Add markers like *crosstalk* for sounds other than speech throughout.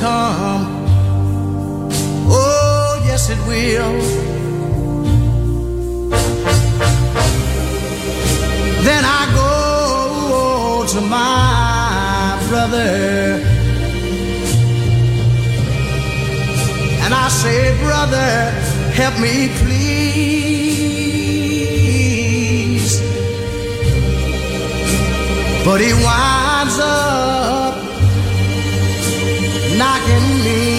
come. Oh, yes, it will. Then I go to my brother and I say, Brother, help me, please. But he winds up 眼里。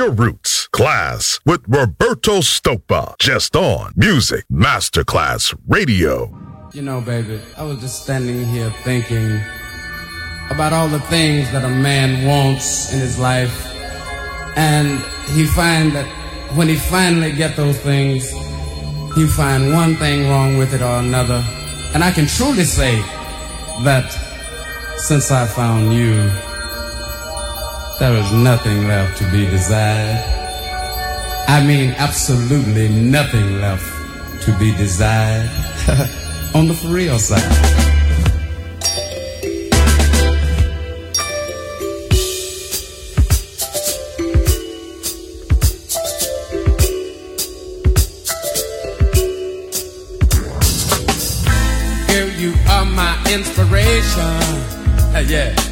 Your roots. Klass with Roberto Stoppa. Just on Music Masterclass Radio. You know, baby, I was just standing here thinking about all the things that a man wants in his life. And he find that when he finally get those things, he find one thing wrong with it or another. And I can truly say that since I found you, there is nothing left to be desired. I mean, absolutely nothing left to be desired *laughs* on the for real side. you are my inspiration. Uh, yeah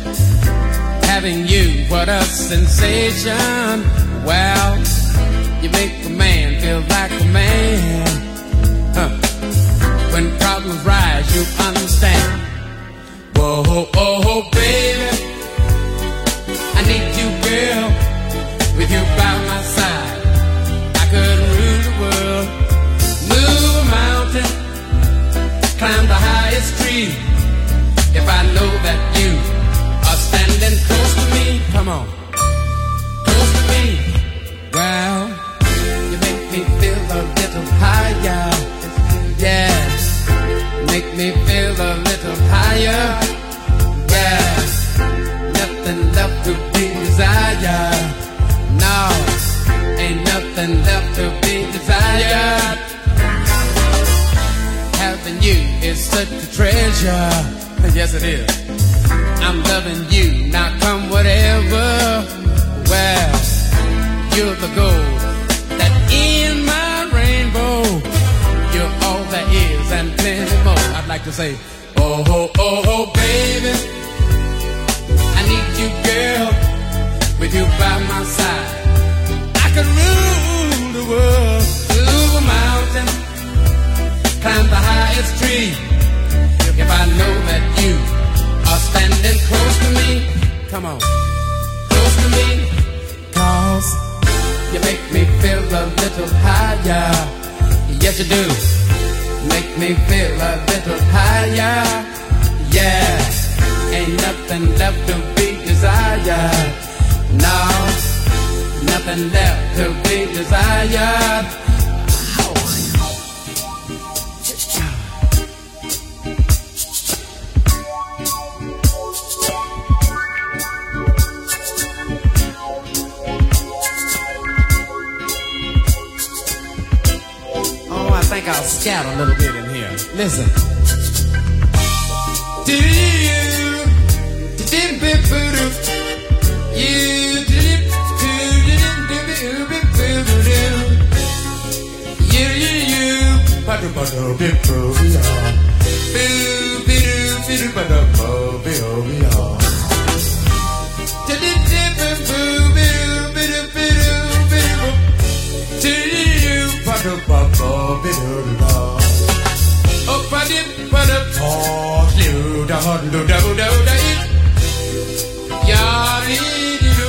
having you, what a sensation. Well, you make a man feel like a man. Huh. When problems rise, you understand. Whoa, oh, oh, baby. Come on, close to me. Well, you make me feel a little higher. Yes, make me feel a little higher. Yeah, nothing left to be desired. No, ain't nothing left to be desired. Having you is such a treasure. Yes, it is. I'm loving you, now come whatever. Well, you're the gold that in my rainbow. You're all there is and plenty more. I'd like to say, oh, oh, oh, oh, baby. I need you, girl, with you by my side. I could rule the world, move a mountain, climb the highest tree. If I know that you are standing close to me. Come on, close to me. Cause you make me feel a little higher. Yes, you do. Make me feel a little higher. Yeah, ain't nothing left to be desired. No, nothing left to be desired. I'll scat a little bit in here. Listen. Do you, did voodoo, you did butter bit voodoo, boo bidoo bidoo butter boo Up a dip, but up. Oh, slow down, do da do da do da it. Yari di do,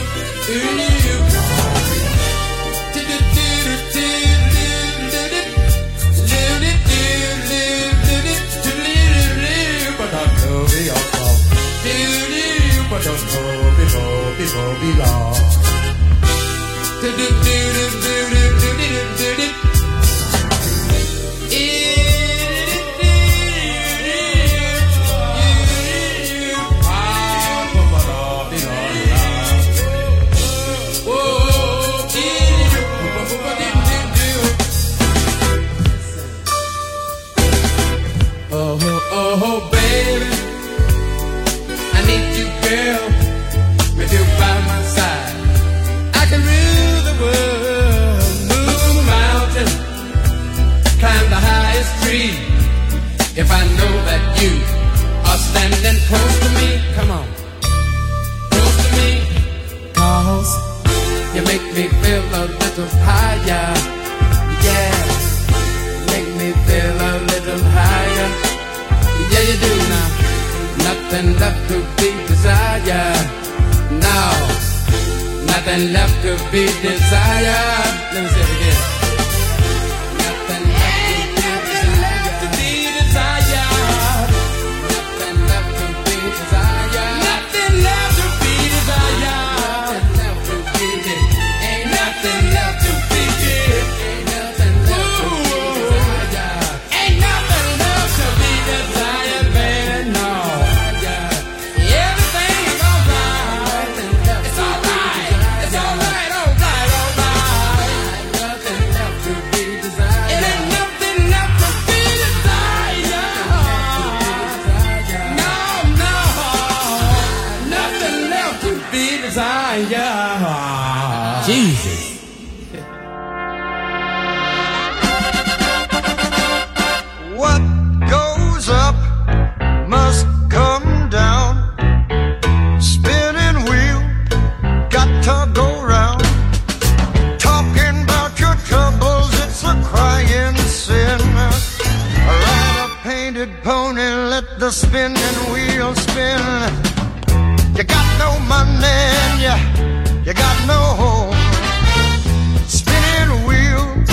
uni do. But don't go before, before we lost. Do do do do do do do do do. Wheels spinning, wheels spin. You got no money and you, you got no home. Spinning wheels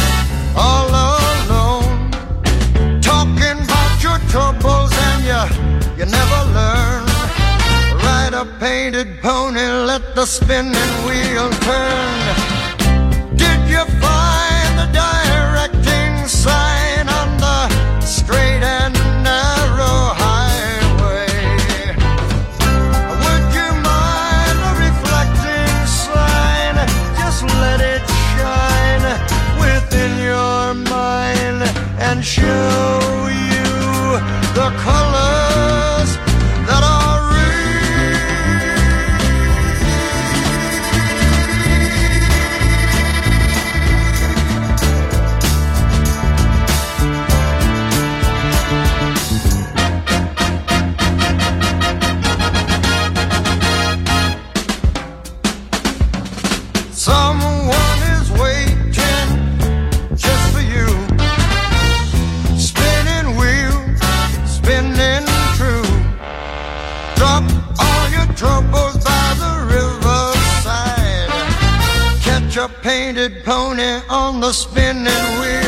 all alone. Talking about your troubles and you, you never learn. Ride a painted pony, let the spinning wheel turn. Did you find the directing sign on the straight show you the colors. spinning wheel.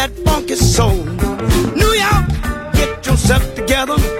That funky soul. New York, get yourself together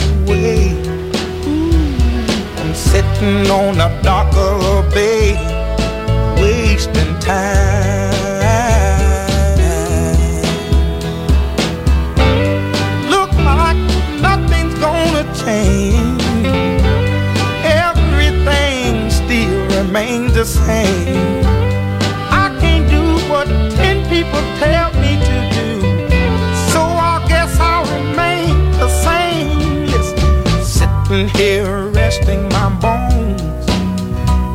sitting on the dock of the bay, wasting time. Look like nothing's gonna change. Everything still remains the same. I can't do what ten people tell me to do. So I guess I'll remain the same. Sitting here resting my bones.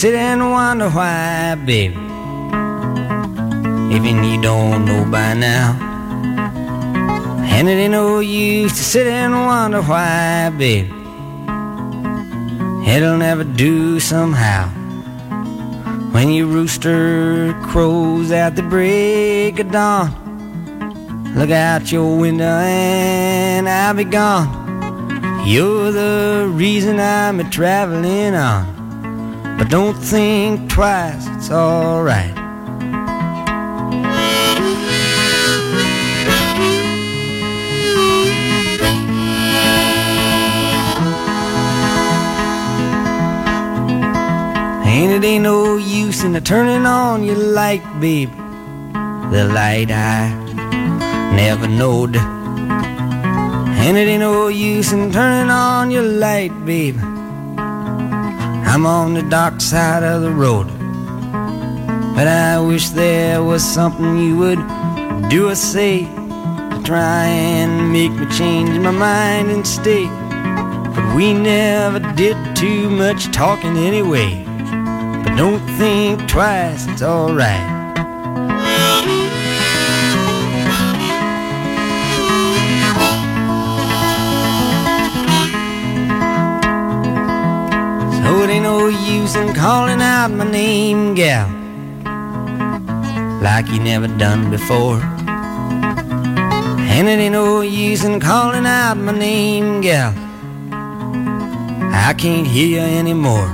sit and wonder why, baby. Even you don't know by now. And it ain't no use to sit and wonder why, baby. It'll never do somehow. When your rooster crows at the break of dawn, look out your window and I'll be gone. You're the reason I'm a traveling on. But don't think twice, it's alright. And it ain't no use in turning on your light, baby. The light I never knowed. And it ain't no use in turning on your light, babe. I'm on the dark side of the road. But I wish there was something you would do or say to try and make me change my mind and stay. But we never did too much talking anyway. But don't think twice, it's alright. Use in calling out my name, gal, like you never done before. And it ain't no use in calling out my name, gal. I can't hear you anymore.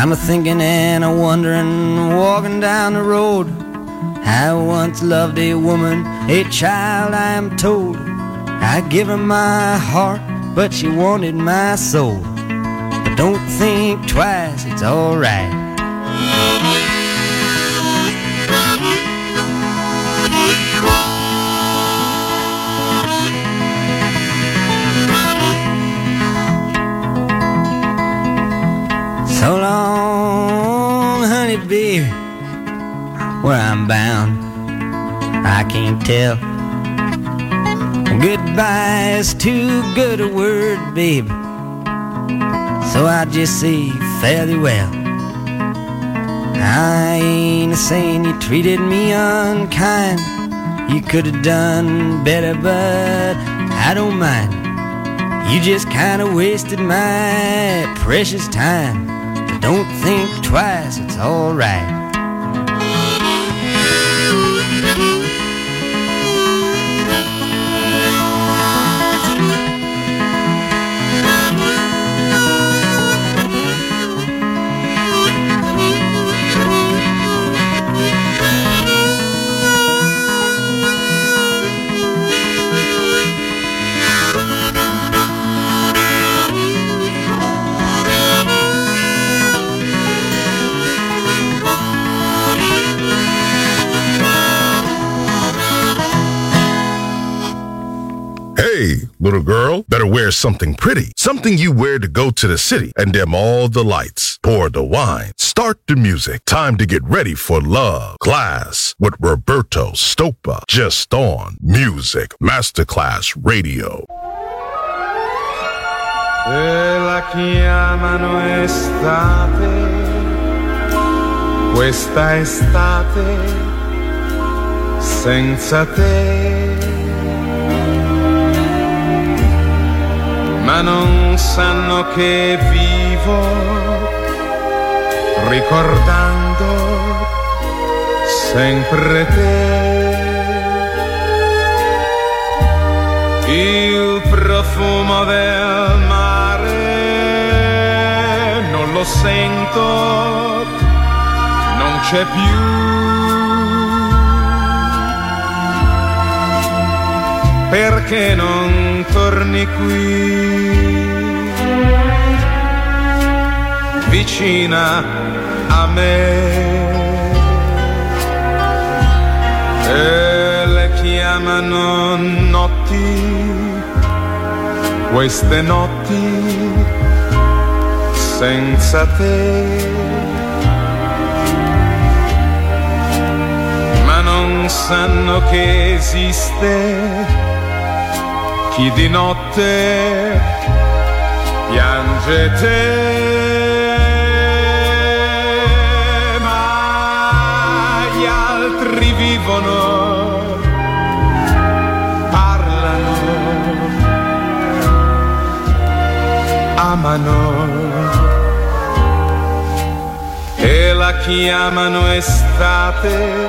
I'm a thinking and a wondering, walking down the road. I once loved a woman, a child, I am told. I give her my heart, but she wanted my soul think twice, it's alright. So long, honey, baby, where I'm bound, I can't tell. Goodbye is too good a word, babe. So I just say fairly well. I ain't saying you treated me unkind. You could have done better, but I don't mind. You just kinda wasted my precious time. But don't think twice, it's alright. Something pretty. Something you wear to go to the city and dim all the lights. Pour the wine. Start the music. Time to get ready for love. Klass with Roberto Stoppa. Just on Music Masterclass Radio. E la chiamano estate, questa estate senza te. Ma non sanno che vivo ricordando sempre te. Il profumo del mare non lo sento, non c'è più. Perché non torni qui vicina a me? E le chiamano notti queste notti senza te. Ma non sanno che esiste chi di notte piange te. Ma gli altri vivono, parlano amano e la chiamano estate,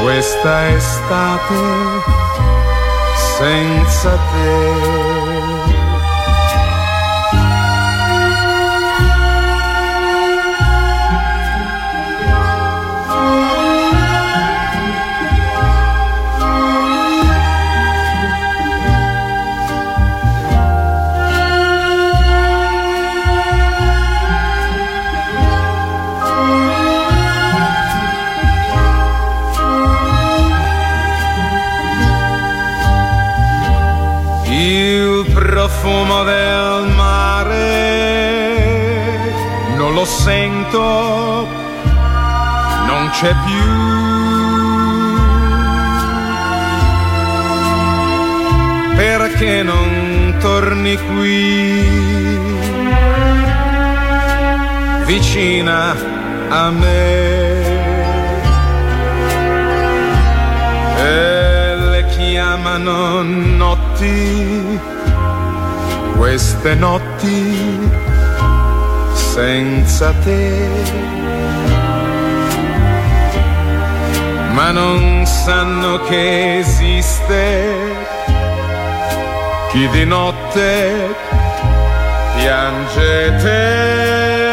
questa estate senza te. Sento, non c'è più. Perché non torni qui vicina a me? E le chiamano notti, queste notti senza te. Ma non sanno che esiste chi di notte piange te.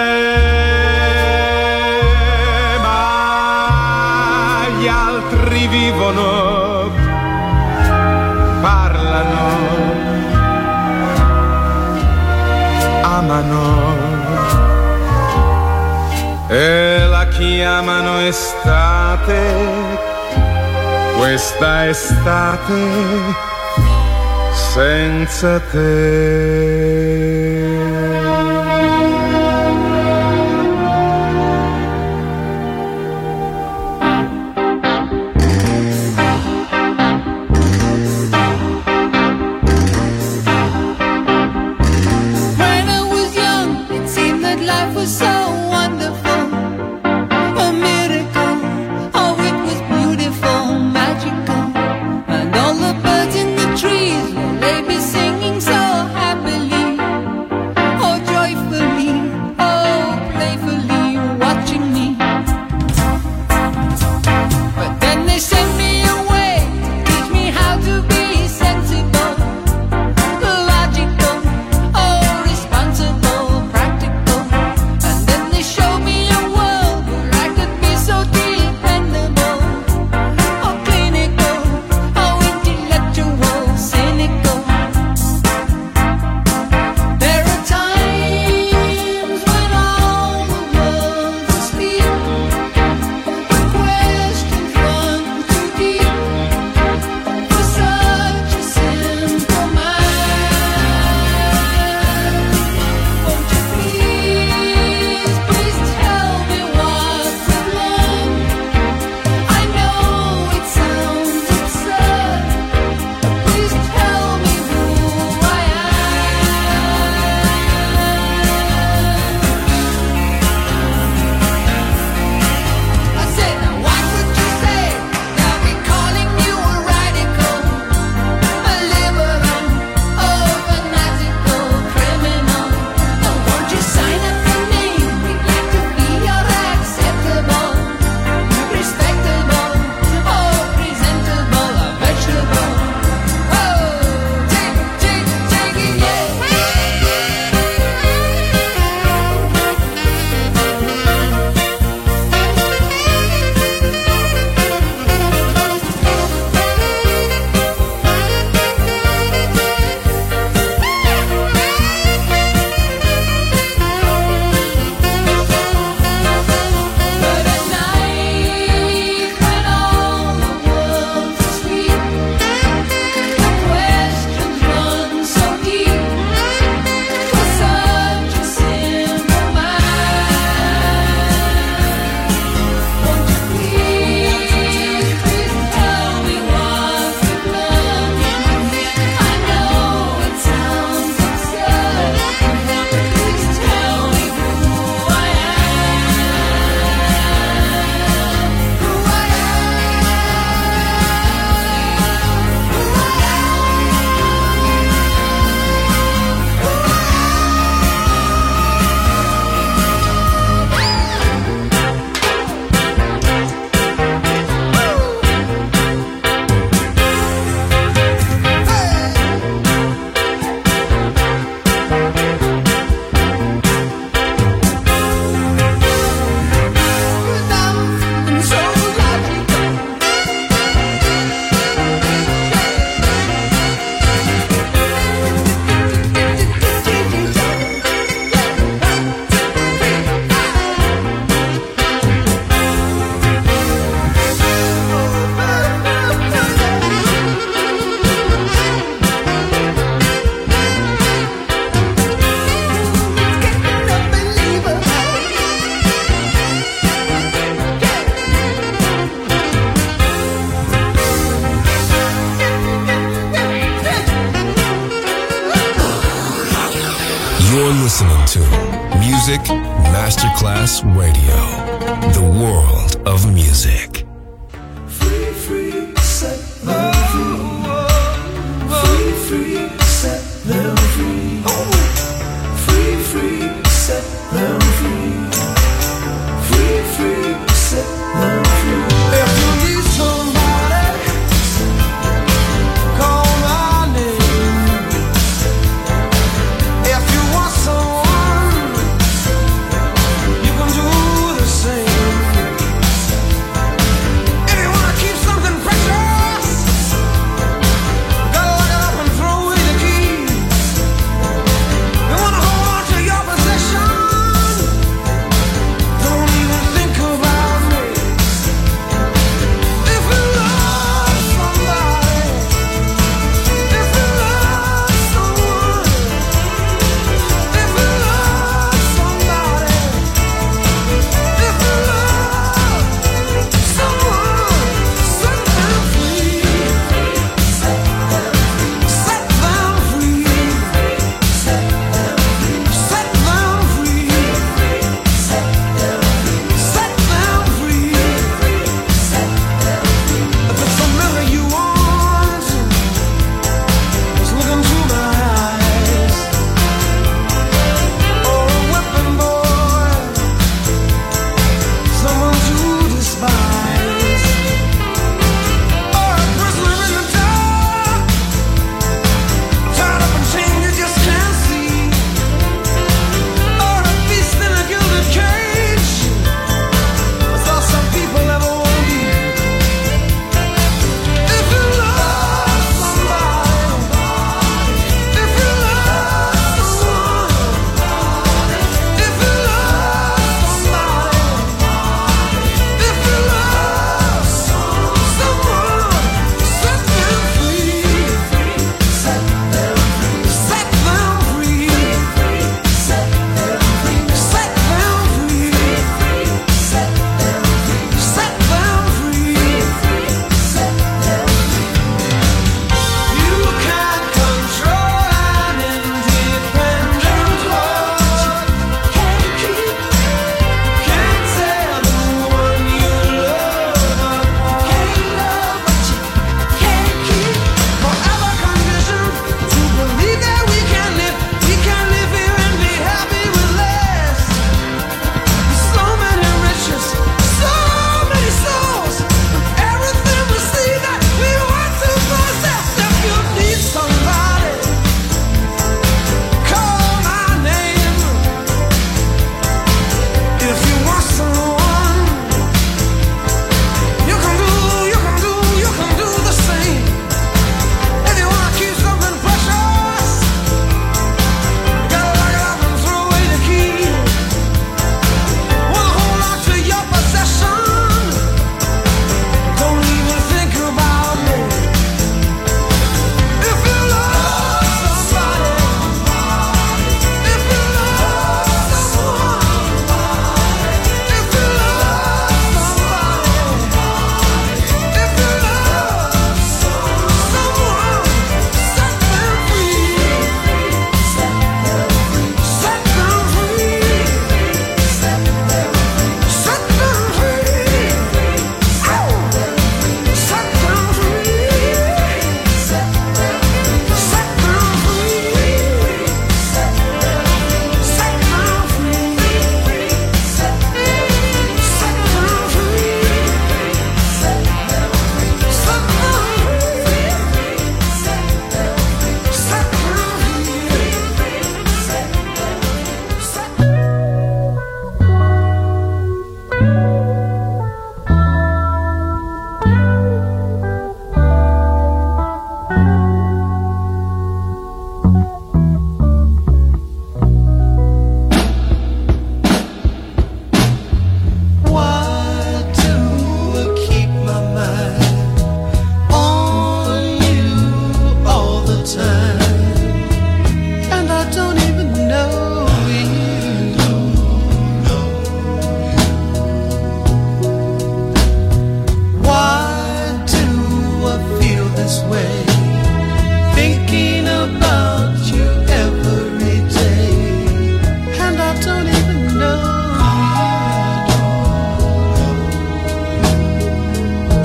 Estate, questa estate senza te.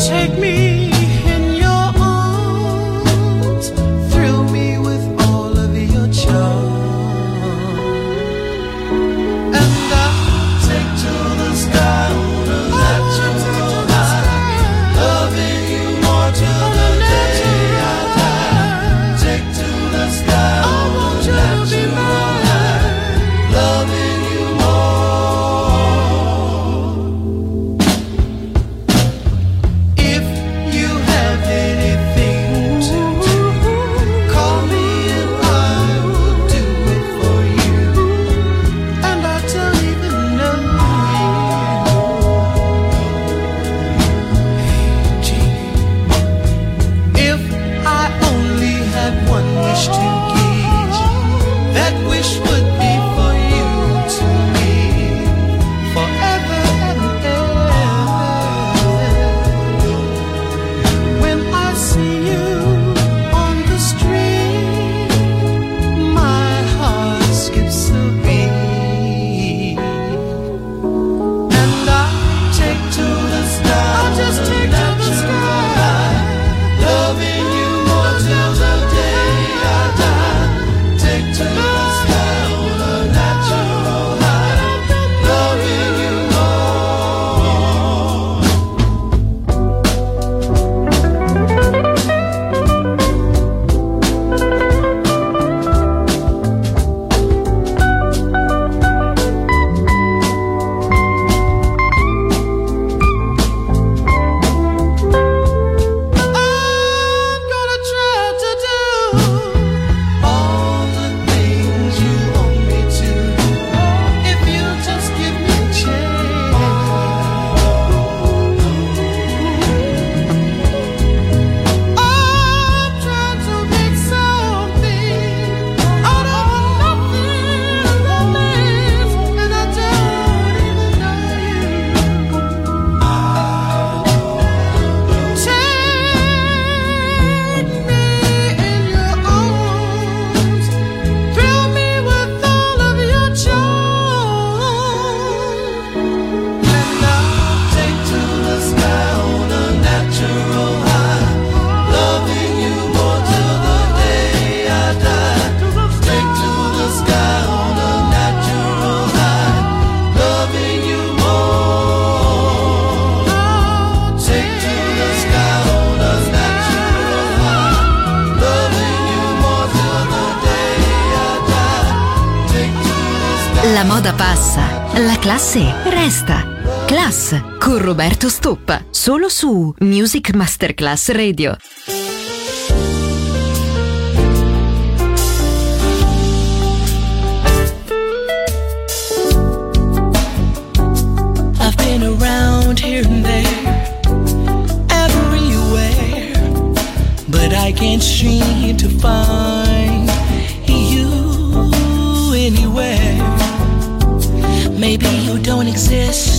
take me su Music Masterclass Radio. I've been around here and there, everywhere, but I can't seem to find you anywhere. Maybe you don't exist.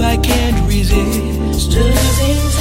I can't resist. Losing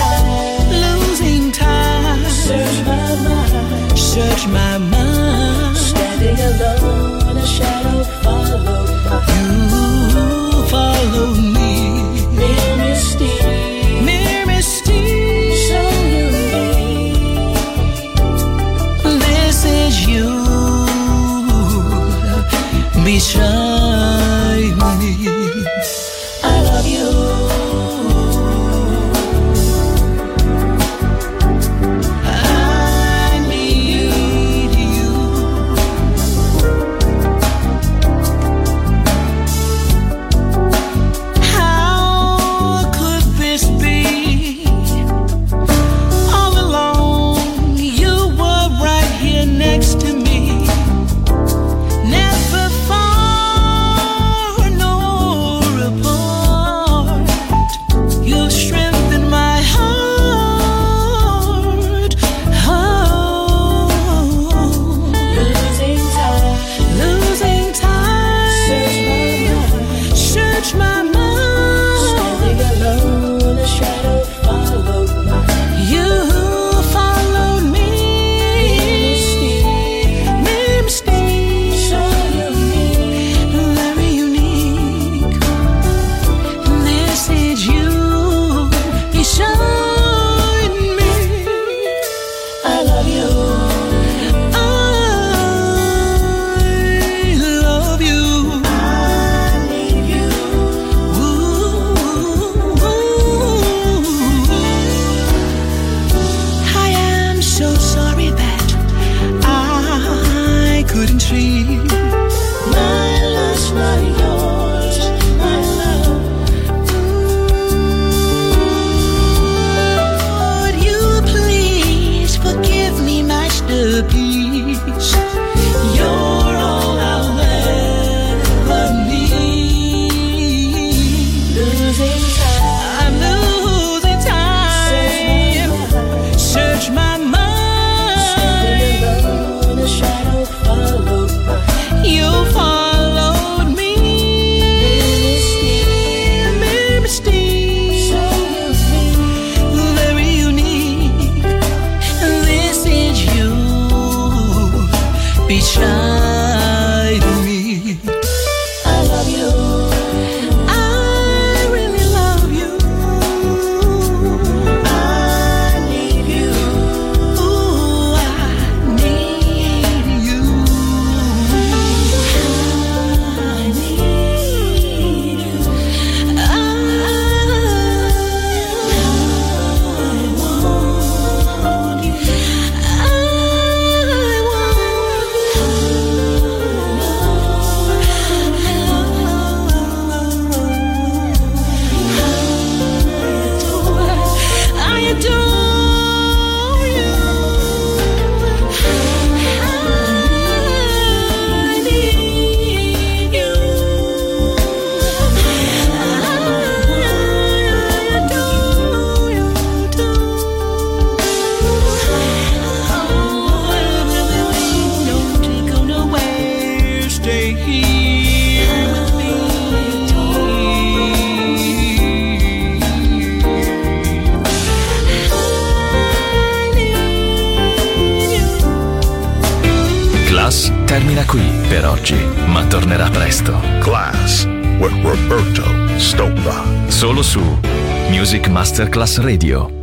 Masterclass Radio.